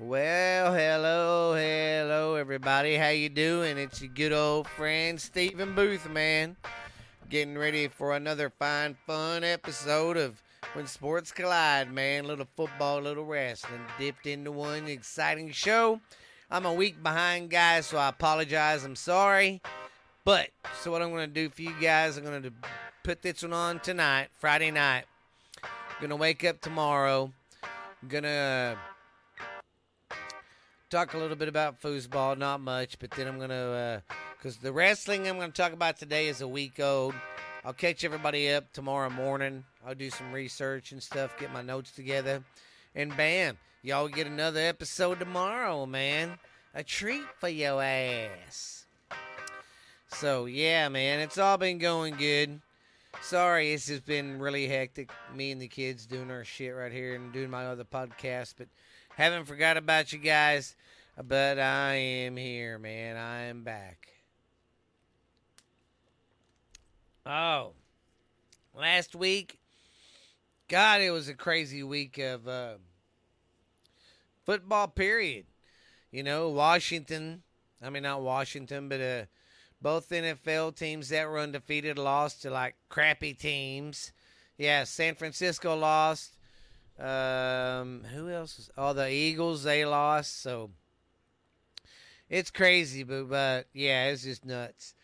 Well, hello, hello, everybody. How you doing? It's your good old friend Stephen Booth, man. Getting ready for another fine, fun episode of When Sports Collide, man. Little football, little wrestling, dipped into one exciting show. I'm a week behind, guys, so I apologize. I'm sorry. But, so what I'm going to do for you guys, I'm going to put this one on tonight, Friday night. to wake up tomorrow. to talk a little bit about foosball, not much, but then I'm to, because uh, the wrestling I'm to talk about today is a week old. I'll catch everybody up tomorrow morning. I'll do some research and stuff, get my notes together, and bam, y'all get another episode tomorrow, man. A treat for your ass. So, yeah, man, it's all been going good. Sorry, it's just been really hectic. Me and the kids doing our shit right here and doing my other podcast, but haven't forgot about you guys. But I am here, man. I am back. Oh, last week, God, it was a crazy week of uh, football. Period. You know, Washington. I mean, not Washington, but uh, both NFL teams that were undefeated lost to like crappy teams. Yeah, San Francisco lost. Um, who else? Was, oh, the Eagles they lost. So it's crazy, but but yeah, it's just nuts.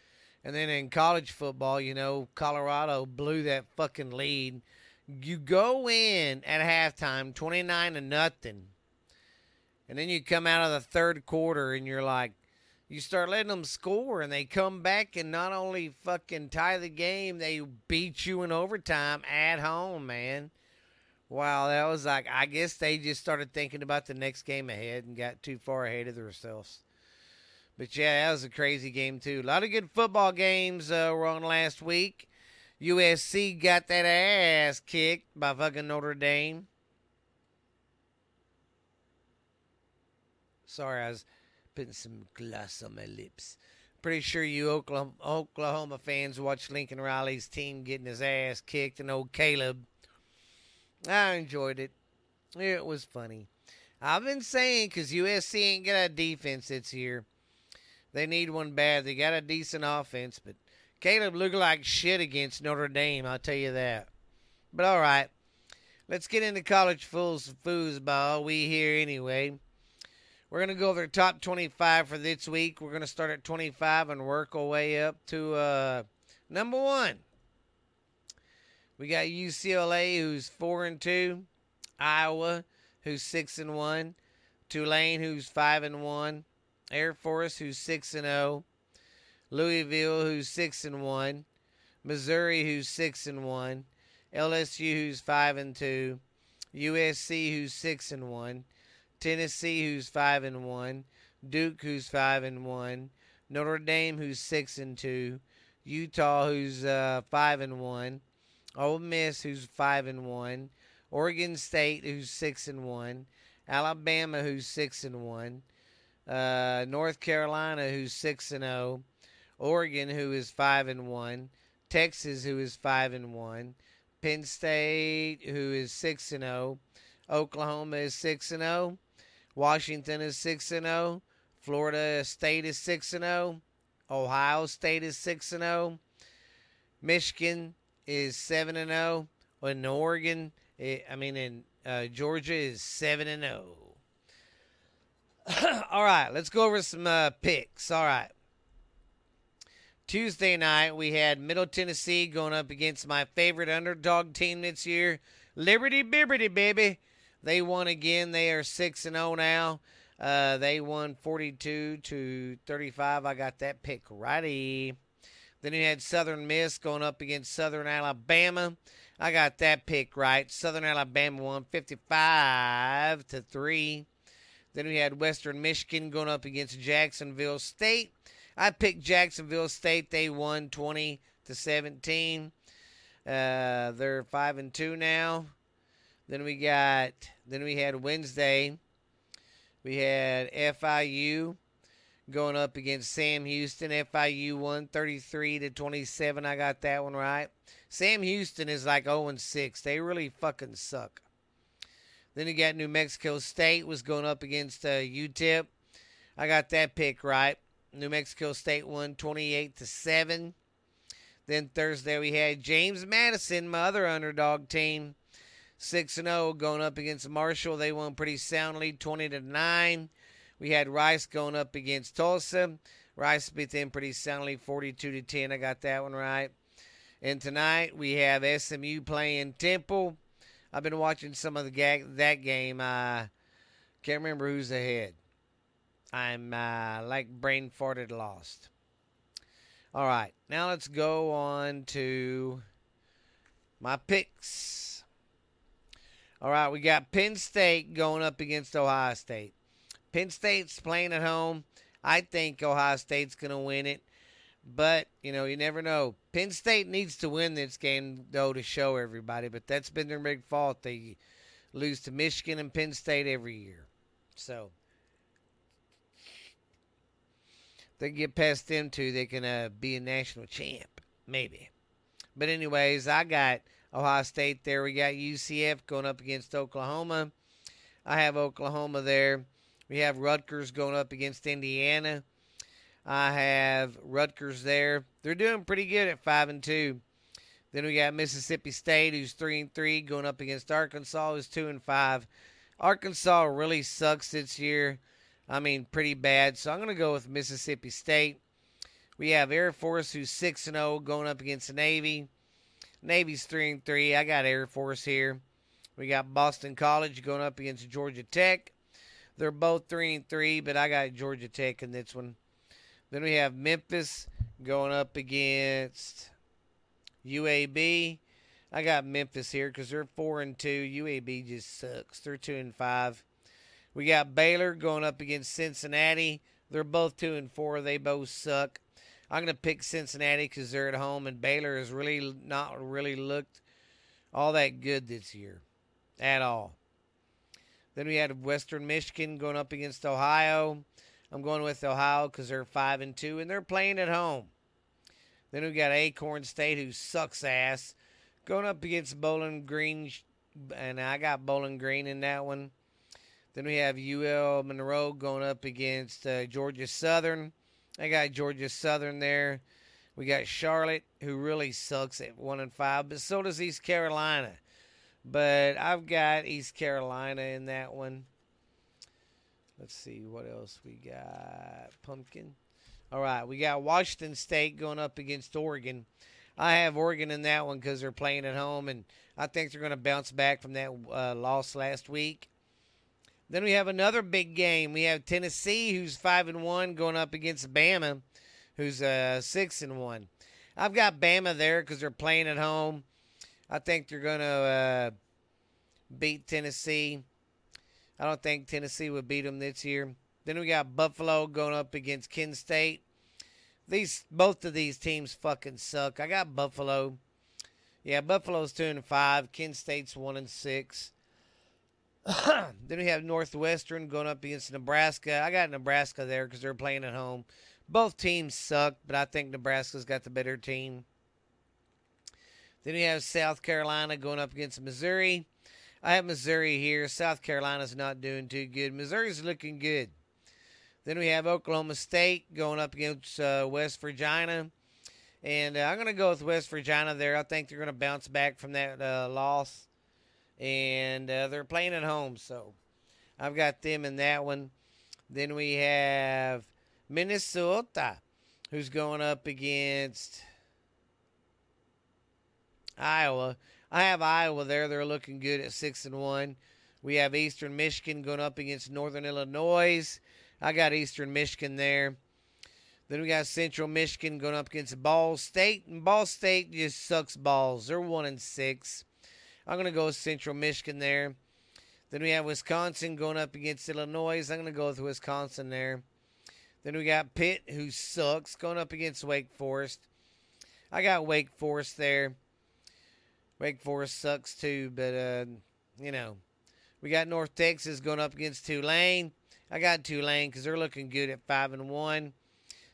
And then in college football, you know, Colorado blew that fucking lead. You go in at halftime, twenty nine to nothing, and then you come out of the third quarter and you're like, you start letting them score, and they come back and not only fucking tie the game, they beat you in overtime at home, man. Wow, that was like I guess they just started thinking about the next game ahead and got too far ahead of themselves. But yeah, that was a crazy game too. A lot of good football games uh, were on last week. USC got that ass kicked by fucking Notre Dame. Sorry, I was putting some gloss on my lips. Pretty sure you Oklahoma, Oklahoma fans watched Lincoln Riley's team getting his ass kicked and old Caleb. I enjoyed it. It was funny. I've been saying because USC ain't got a defense this year. They need one bad. They got a decent offense, but Caleb looked like shit against Notre Dame. I'll tell you that. But all right, let's get into college fools foosball. We here anyway. We're gonna go over the top 25 for this week. We're gonna start at 25 and work our way up to uh, number one. We got UCLA, who's four and two, Iowa, who's six and one, Tulane, who's five and one, Air Force, who's six and zero, oh. Louisville, who's six and one, Missouri, who's six and one, LSU, who's five and two, USC, who's six and one, Tennessee, who's five and one, Duke, who's five and one, Notre Dame, who's six and two, Utah, who's uh, five and one, Ole Miss, who's five and one, Oregon State, who's six and one, Alabama, who's six and one, uh, North Carolina, who's six and zero, Oregon, who is five and one, Texas, who is five and one, Penn State, who is six and zero, Oklahoma is six and zero, Washington is six and zero, Florida State is six and zero, Ohio State is six and zero, Michigan is seven and zero, In Oregon, I mean, in uh, Georgia is seven and zero. All right, let's go over some uh, picks. All right. Tuesday night, we had Middle Tennessee going up against my favorite underdog team this year, Liberty Bibberty, baby. They won again. They are 6 and 0 now. Uh, they won 42 to 35. I got that pick righty. Then you had Southern Miss going up against Southern Alabama. I got that pick right. Southern Alabama won 55 to 3. Then we had Western Michigan going up against Jacksonville State. I picked Jacksonville State. They won 20 to 17. Uh, they're five and two now. Then we got. Then we had Wednesday. We had FIU going up against Sam Houston. FIU won 33 to 27. I got that one right. Sam Houston is like 0 and 6. They really fucking suck. Then you got New Mexico State was going up against uh, UTEP. I got that pick right. New Mexico State won 28 to 7. Then Thursday we had James Madison, my other underdog team, 6 and 0 going up against Marshall. They won pretty soundly 20 to 9. We had Rice going up against Tulsa. Rice beat them pretty soundly 42 to 10. I got that one right. And tonight we have SMU playing Temple. I've been watching some of the gag, that game. I uh, can't remember who's ahead. I'm uh, like brain farted lost. All right, now let's go on to my picks. All right, we got Penn State going up against Ohio State. Penn State's playing at home. I think Ohio State's going to win it. But, you know, you never know. Penn State needs to win this game, though, to show everybody. But that's been their big fault. They lose to Michigan and Penn State every year. So, they get past them two, they can uh, be a national champ, maybe. But anyways, I got Ohio State there. We got UCF going up against Oklahoma. I have Oklahoma there. We have Rutgers going up against Indiana. I have Rutgers there. They're doing pretty good at five and two. Then we got Mississippi State, who's three and three, going up against Arkansas, who's two and five. Arkansas really sucks this year. I mean, pretty bad. So I'm going to go with Mississippi State. We have Air Force, who's six and zero, going up against the Navy. Navy's three and three. I got Air Force here. We got Boston College going up against Georgia Tech. They're both three and three, but I got Georgia Tech in this one. Then we have Memphis going up against UAB. I got Memphis here because they're four and two. UAB just sucks. They're two and five. We got Baylor going up against Cincinnati. They're both two and four. They both suck. I'm going to pick Cincinnati because they're at home, and Baylor has really not really looked all that good this year at all. Then we had Western Michigan going up against Ohio. I'm going with Ohio because they're five and two, and they're playing at home. Then we got Acorn State, who sucks ass, going up against Bowling Green, and I got Bowling Green in that one. Then we have UL Monroe going up against uh, Georgia Southern. I got Georgia Southern there. We got Charlotte, who really sucks at one and five, but so does East Carolina. But I've got East Carolina in that one. Let's see what else we got. Pumpkin. All right, we got Washington State going up against Oregon. I have Oregon in that one because they're playing at home, and I think they're going to bounce back from that uh, loss last week. Then we have another big game. We have Tennessee, who's five and one, going up against Bama, who's uh, six and one. I've got Bama there because they're playing at home. I think they're going to uh, beat Tennessee. I don't think Tennessee would beat them this year. Then we got Buffalo going up against Kent State. These both of these teams fucking suck. I got Buffalo. Yeah, Buffalo's two and five. Kent State's one and six. then we have Northwestern going up against Nebraska. I got Nebraska there because they're playing at home. Both teams suck, but I think Nebraska's got the better team. Then we have South Carolina going up against Missouri. I have Missouri here. South Carolina's not doing too good. Missouri's looking good. Then we have Oklahoma State going up against uh, West Virginia. And uh, I'm going to go with West Virginia there. I think they're going to bounce back from that uh, loss and uh, they're playing at home. So I've got them in that one. Then we have Minnesota, who's going up against Iowa. I have Iowa there. They're looking good at six and one. We have Eastern Michigan going up against Northern Illinois. I got Eastern Michigan there. Then we got Central Michigan going up against Ball State, and Ball State just sucks balls. They're one and six. I'm going to go with Central Michigan there. Then we have Wisconsin going up against Illinois. I'm going to go with Wisconsin there. Then we got Pitt, who sucks, going up against Wake Forest. I got Wake Forest there. Wake Forest sucks too, but uh, you know, we got North Texas going up against Tulane. I got Tulane because they're looking good at five and one.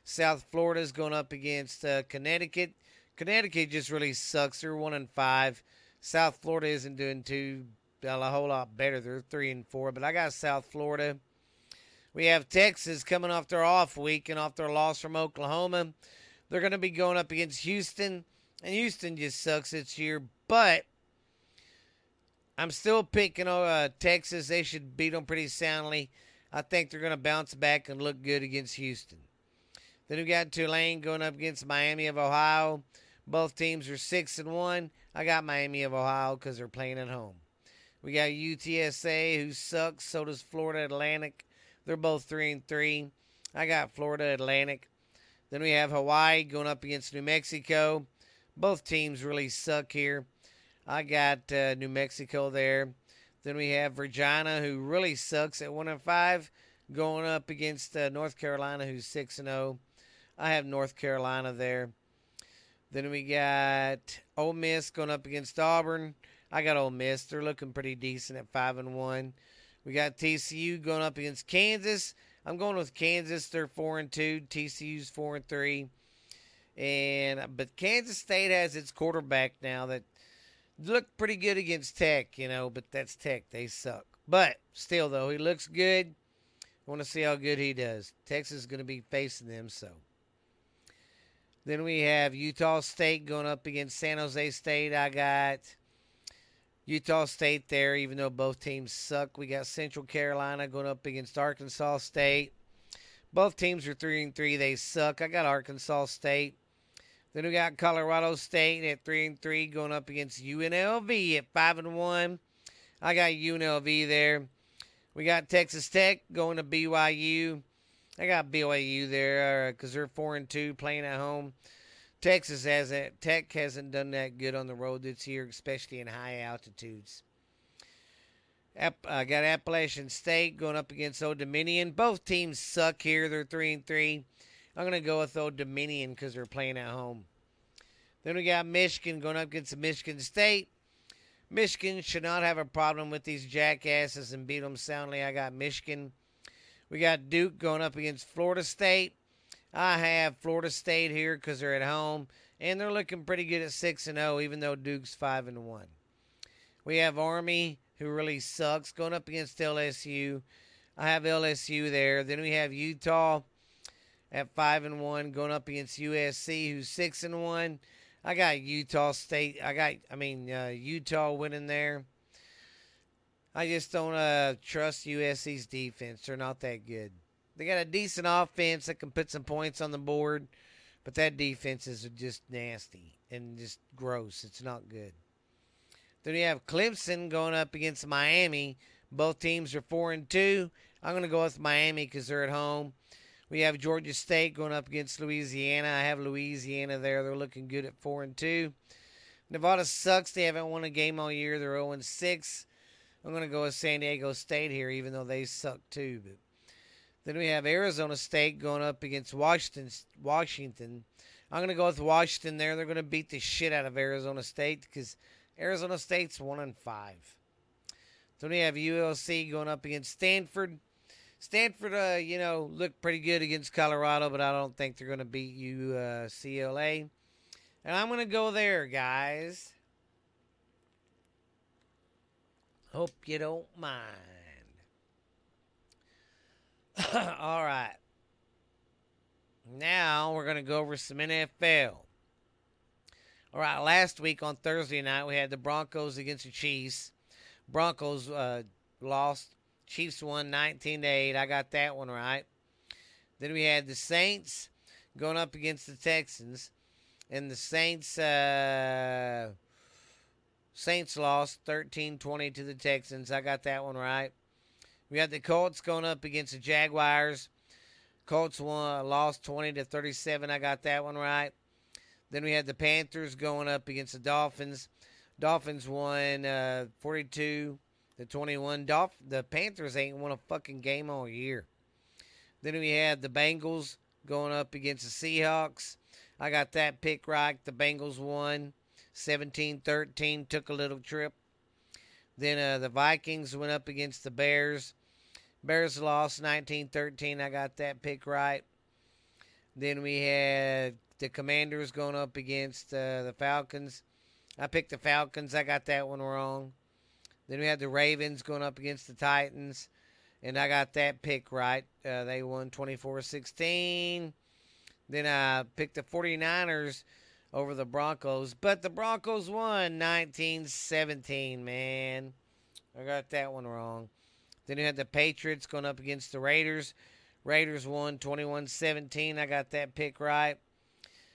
South Florida's going up against uh, Connecticut. Connecticut just really sucks. They're one and five. South Florida isn't doing too well—a whole lot better. They're three and four, but I got South Florida. We have Texas coming off their off week and off their loss from Oklahoma. They're going to be going up against Houston, and Houston just sucks this year. But I'm still picking uh, Texas. They should beat them pretty soundly. I think they're going to bounce back and look good against Houston. Then we got Tulane going up against Miami of Ohio. Both teams are six and one. I got Miami of Ohio because they're playing at home. We got UTSA who sucks. So does Florida Atlantic. They're both three and three. I got Florida Atlantic. Then we have Hawaii going up against New Mexico. Both teams really suck here. I got uh, New Mexico there. Then we have Virginia, who really sucks at one and five, going up against uh, North Carolina, who's six and zero. I have North Carolina there. Then we got Ole Miss going up against Auburn. I got Ole Miss. They're looking pretty decent at five and one. We got TCU going up against Kansas. I'm going with Kansas. They're four and two. TCU's four and three. And but Kansas State has its quarterback now that looked pretty good against Tech, you know, but that's Tech. They suck. But still though, he looks good. I want to see how good he does. Texas is going to be facing them, so. Then we have Utah State going up against San Jose State. I got Utah State there, even though both teams suck. We got Central Carolina going up against Arkansas State. Both teams are three and three. They suck. I got Arkansas State. Then we got Colorado State at three and three going up against UNLV at five and one. I got UNLV there. We got Texas Tech going to BYU. I got BYU there because uh, they're four and two playing at home. Texas hasn't Tech hasn't done that good on the road this year, especially in high altitudes. I uh, got Appalachian State going up against Old Dominion. Both teams suck here. They're three and three. I'm gonna go with Old Dominion because they're playing at home. Then we got Michigan going up against Michigan State. Michigan should not have a problem with these jackasses and beat them soundly. I got Michigan. We got Duke going up against Florida State. I have Florida State here because they're at home and they're looking pretty good at six and zero, oh, even though Duke's five and one. We have Army, who really sucks, going up against LSU. I have LSU there. Then we have Utah at five and one, going up against USC, who's six and one. I got Utah State. I got, I mean, uh, Utah winning there. I just don't uh, trust USC's defense. They're not that good. They got a decent offense that can put some points on the board, but that defense is just nasty and just gross. It's not good. Then you have Clemson going up against Miami. Both teams are four and two. I'm going to go with Miami because they're at home. We have Georgia State going up against Louisiana. I have Louisiana there. They're looking good at four and two. Nevada sucks. They haven't won a game all year. They're 0 and six. I'm going to go with San Diego State here, even though they suck too. But then we have Arizona State going up against Washington. Washington. I'm going to go with Washington there. They're going to beat the shit out of Arizona State because Arizona State's one and five. Then we have ULC going up against Stanford. Stanford, uh, you know, looked pretty good against Colorado, but I don't think they're going to beat UCLA. Uh, and I'm going to go there, guys. Hope you don't mind. All right. Now we're going to go over some NFL. All right, last week on Thursday night, we had the Broncos against the Chiefs. Broncos uh, lost. Chiefs won 19 to 8. I got that one right. Then we had the Saints going up against the Texans. And the Saints uh, Saints lost 13-20 to the Texans. I got that one right. We had the Colts going up against the Jaguars. Colts won, lost 20 to 37. I got that one right. Then we had the Panthers going up against the Dolphins. Dolphins won uh, 42 to 21. Dolph- the Panthers ain't won a fucking game all year. Then we had the Bengals going up against the Seahawks. I got that pick right. The Bengals won 17 13, took a little trip. Then uh, the Vikings went up against the Bears. Bears lost 19 13. I got that pick right. Then we had the Commanders going up against uh, the Falcons. I picked the Falcons. I got that one wrong. Then we had the Ravens going up against the Titans, and I got that pick right. Uh, they won 24 16. Then I picked the 49ers over the Broncos, but the Broncos won 19 17, man. I got that one wrong. Then you had the Patriots going up against the Raiders. Raiders won 21 17. I got that pick right.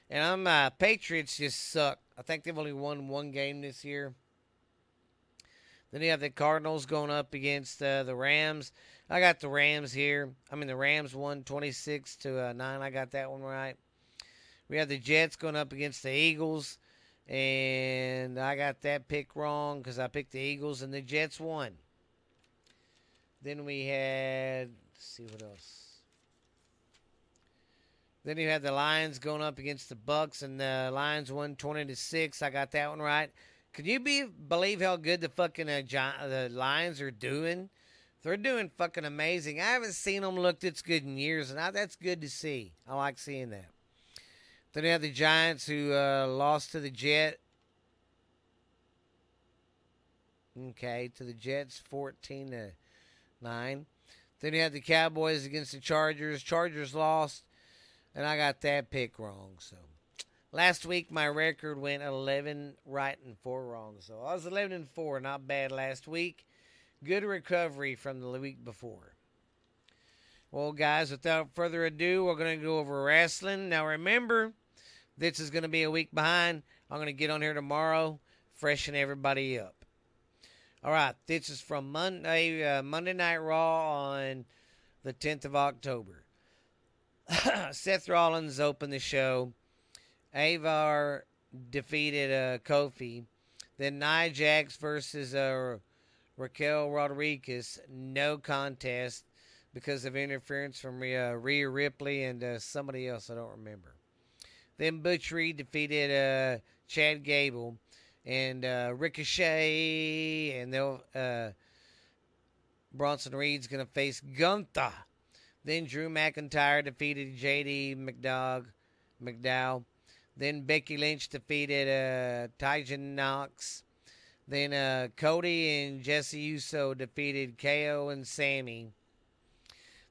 And I'm uh, Patriots just suck. I think they've only won one game this year. Then you have the Cardinals going up against uh, the Rams. I got the Rams here. I mean, the Rams won 26 to uh, 9. I got that one right. We have the Jets going up against the Eagles. And I got that pick wrong because I picked the Eagles and the Jets won. Then we had, see what else. Then you had the Lions going up against the Bucks, and the Lions won twenty to six. I got that one right. Can you be believe how good the fucking uh, the Lions are doing? They're doing fucking amazing. I haven't seen them look this good in years, and I, that's good to see. I like seeing that. Then you have the Giants who uh, lost to the Jet. Okay, to the Jets, fourteen to nine. Then you had the Cowboys against the Chargers. Chargers lost, and I got that pick wrong. So last week my record went eleven right and four wrong. So I was eleven and four, not bad last week. Good recovery from the week before. Well, guys, without further ado, we're going to go over wrestling. Now, remember, this is going to be a week behind. I'm going to get on here tomorrow, freshen everybody up. All right, this is from Monday, uh, Monday Night Raw on the 10th of October. Seth Rollins opened the show. Ivar defeated uh, Kofi. Then Nia Jax versus uh, Raquel Rodriguez, no contest because of interference from uh, Rhea Ripley and uh, somebody else I don't remember. Then Butch Reed defeated uh, Chad Gable and uh, Ricochet, and they'll uh, Bronson Reed's gonna face Gunther. Then Drew McIntyre defeated J.D. McDowell. McDowell. Then Becky Lynch defeated uh, Nox. Then uh, Cody and Jesse Uso defeated KO and Sami.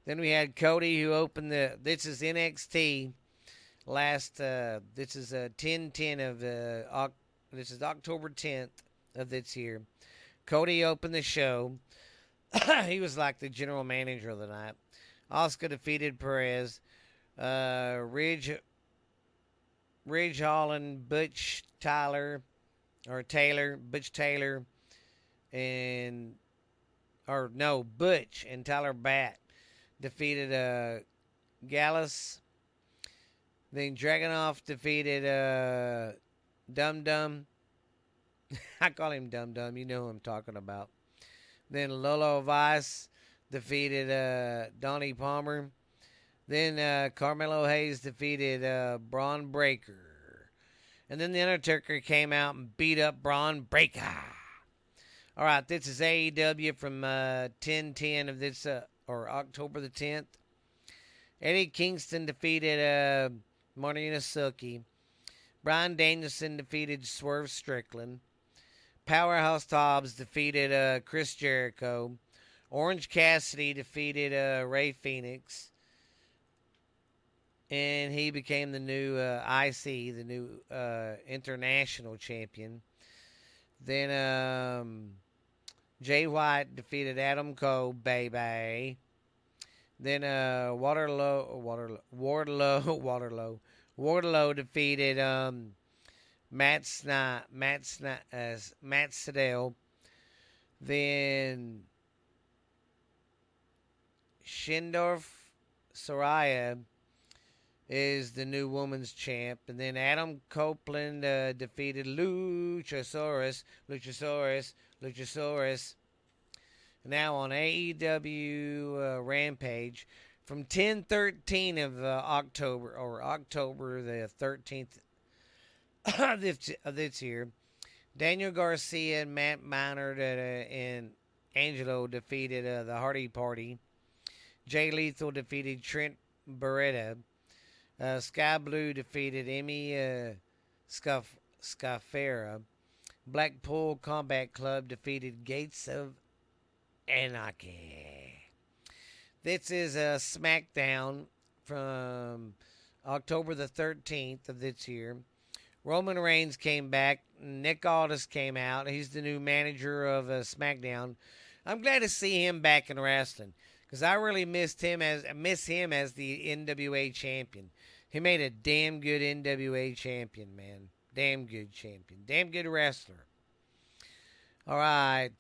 Then we had Cody who opened the. This is NXT. Last. Uh, this is a uh, 10-10 of the this is October 10th of this year. Cody opened the show. he was like the general manager of the night. Oscar defeated Perez. Uh, Ridge, Ridge Holland, Butch Tyler, or Taylor, Butch Taylor, and or no, Butch and Tyler Bate defeated uh, Gallus. Then Dragunov defeated uh, Dum Dum. I call him Dum Dum. You know who I'm talking about. Then Lola Vice defeated uh, Donnie Palmer. Then uh, Carmelo Hayes defeated uh, Bron Breakker. And then The Undertaker came out and beat up Bron Breakker. All right, this is AEW from uh, 10 of this, uh, or October the 10th. Eddie Kingston defeated uh, Martina Suki. Bryan Danielson defeated Swerve Strickland. Powerhouse Hobbs defeated uh, Chris Jericho. Orange Cassidy defeated uh, Rey Fenix. And he became the new uh, IC, the new uh, international champion. Then um, Jay White defeated Adam Cole, baby. Then uh, Waterloo, Wardlow, Waterloo Wardlow defeated um, Matt Sna- Matt uh, Matt Sydal. Then Shindorf Soraya is the new women's champ. And then Adam Copeland uh, defeated Luchasaurus, Luchasaurus, Luchasaurus. Now on AEW uh, Rampage, from 1013 of uh, October or October the 13th of this, of this year, Daniel Garcia and Matt Menard uh, and Angelo defeated uh, the Hardy Party. Jay Lethal defeated Trent Beretta. Uh, Skye Blue defeated Emmy uh. Blackpool Combat Club defeated Gates of Anarchy. This is a SmackDown from October the 13th of this year. Roman Reigns came back. Nick Aldis came out. He's the new manager of uh, SmackDown. I'm glad to see him back in wrestling because I really missed him as miss him as the NWA champion. He made a damn good NWA champion, man. Damn good champion. Damn good wrestler. All right.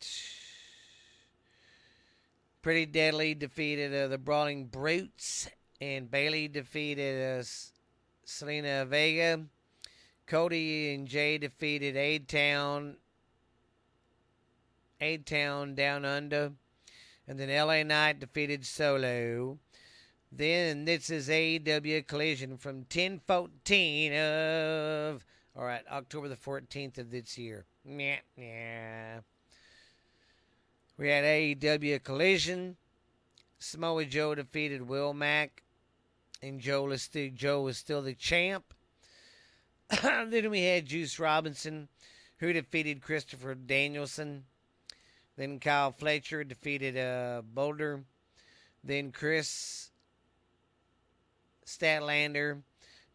Pretty Deadly defeated uh, the Brawling Brutes, and Bayley defeated uh, Zelina Vega. Cody and Jay defeated A Town, A Town Down Under, and then LA Knight defeated Solo. Then this is AEW Collision from 1014 of, all right, October the 14th of this year. Yeah, yeah. We had AEW Collision. Samoa Joe defeated Will Mack, and Joe still, Joe was still the champ. then we had Juice Robinson, who defeated Christopher Danielson. Then Kyle Fletcher defeated uh, Boulder. Then Kris Statlander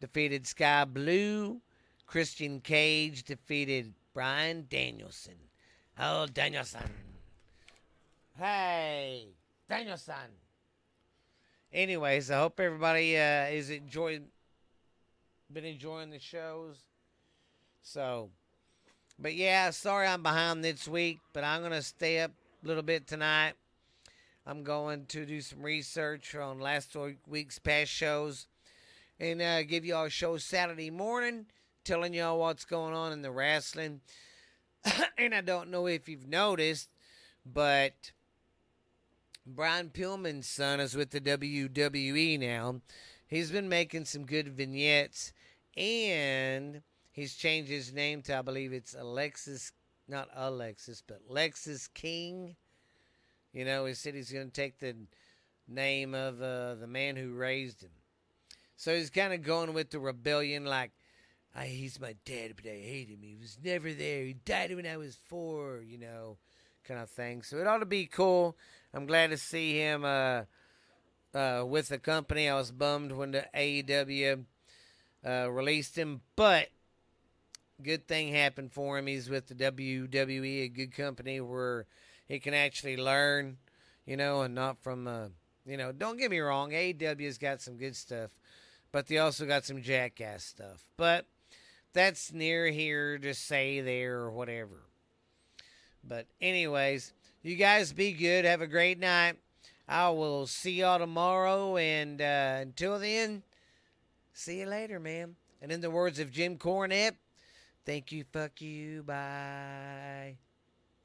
defeated Skye Blue. Christian Cage defeated Bryan Danielson. Oh, Danielson. Hey, Danielson. Anyways, I hope everybody uh, is enjoying, been enjoying the shows. So, but yeah, sorry I'm behind this week, but I'm gonna stay up a little bit tonight. I'm going to do some research on last week's past shows and uh, give y'all a show Saturday morning telling y'all what's going on in the wrestling. and I don't know if you've noticed, but Brian Pillman's son is with the WWE now. He's been making some good vignettes, and he's changed his name to, I believe it's Alexis, not Alexis, but Lexis King. You know, he said he's going to take the name of uh, the man who raised him. So he's kind of going with the rebellion, like, I, he's my dad, but I hate him. He was never there. He died when I was four, you know, kind of thing. So it ought to be cool. I'm glad to see him uh, uh, with the company. I was bummed when the AEW uh, released him, but good thing happened for him. He's with the WWE, a good company where he can actually learn, you know, and not from, uh, you know, don't get me wrong, AEW's got some good stuff, but they also got some jackass stuff. But that's near here to say there or whatever. But, anyways, you guys be good. Have a great night. I will see y'all tomorrow. And uh, until then, see you later, man. And in the words of Jim Cornette, thank you, fuck you, bye.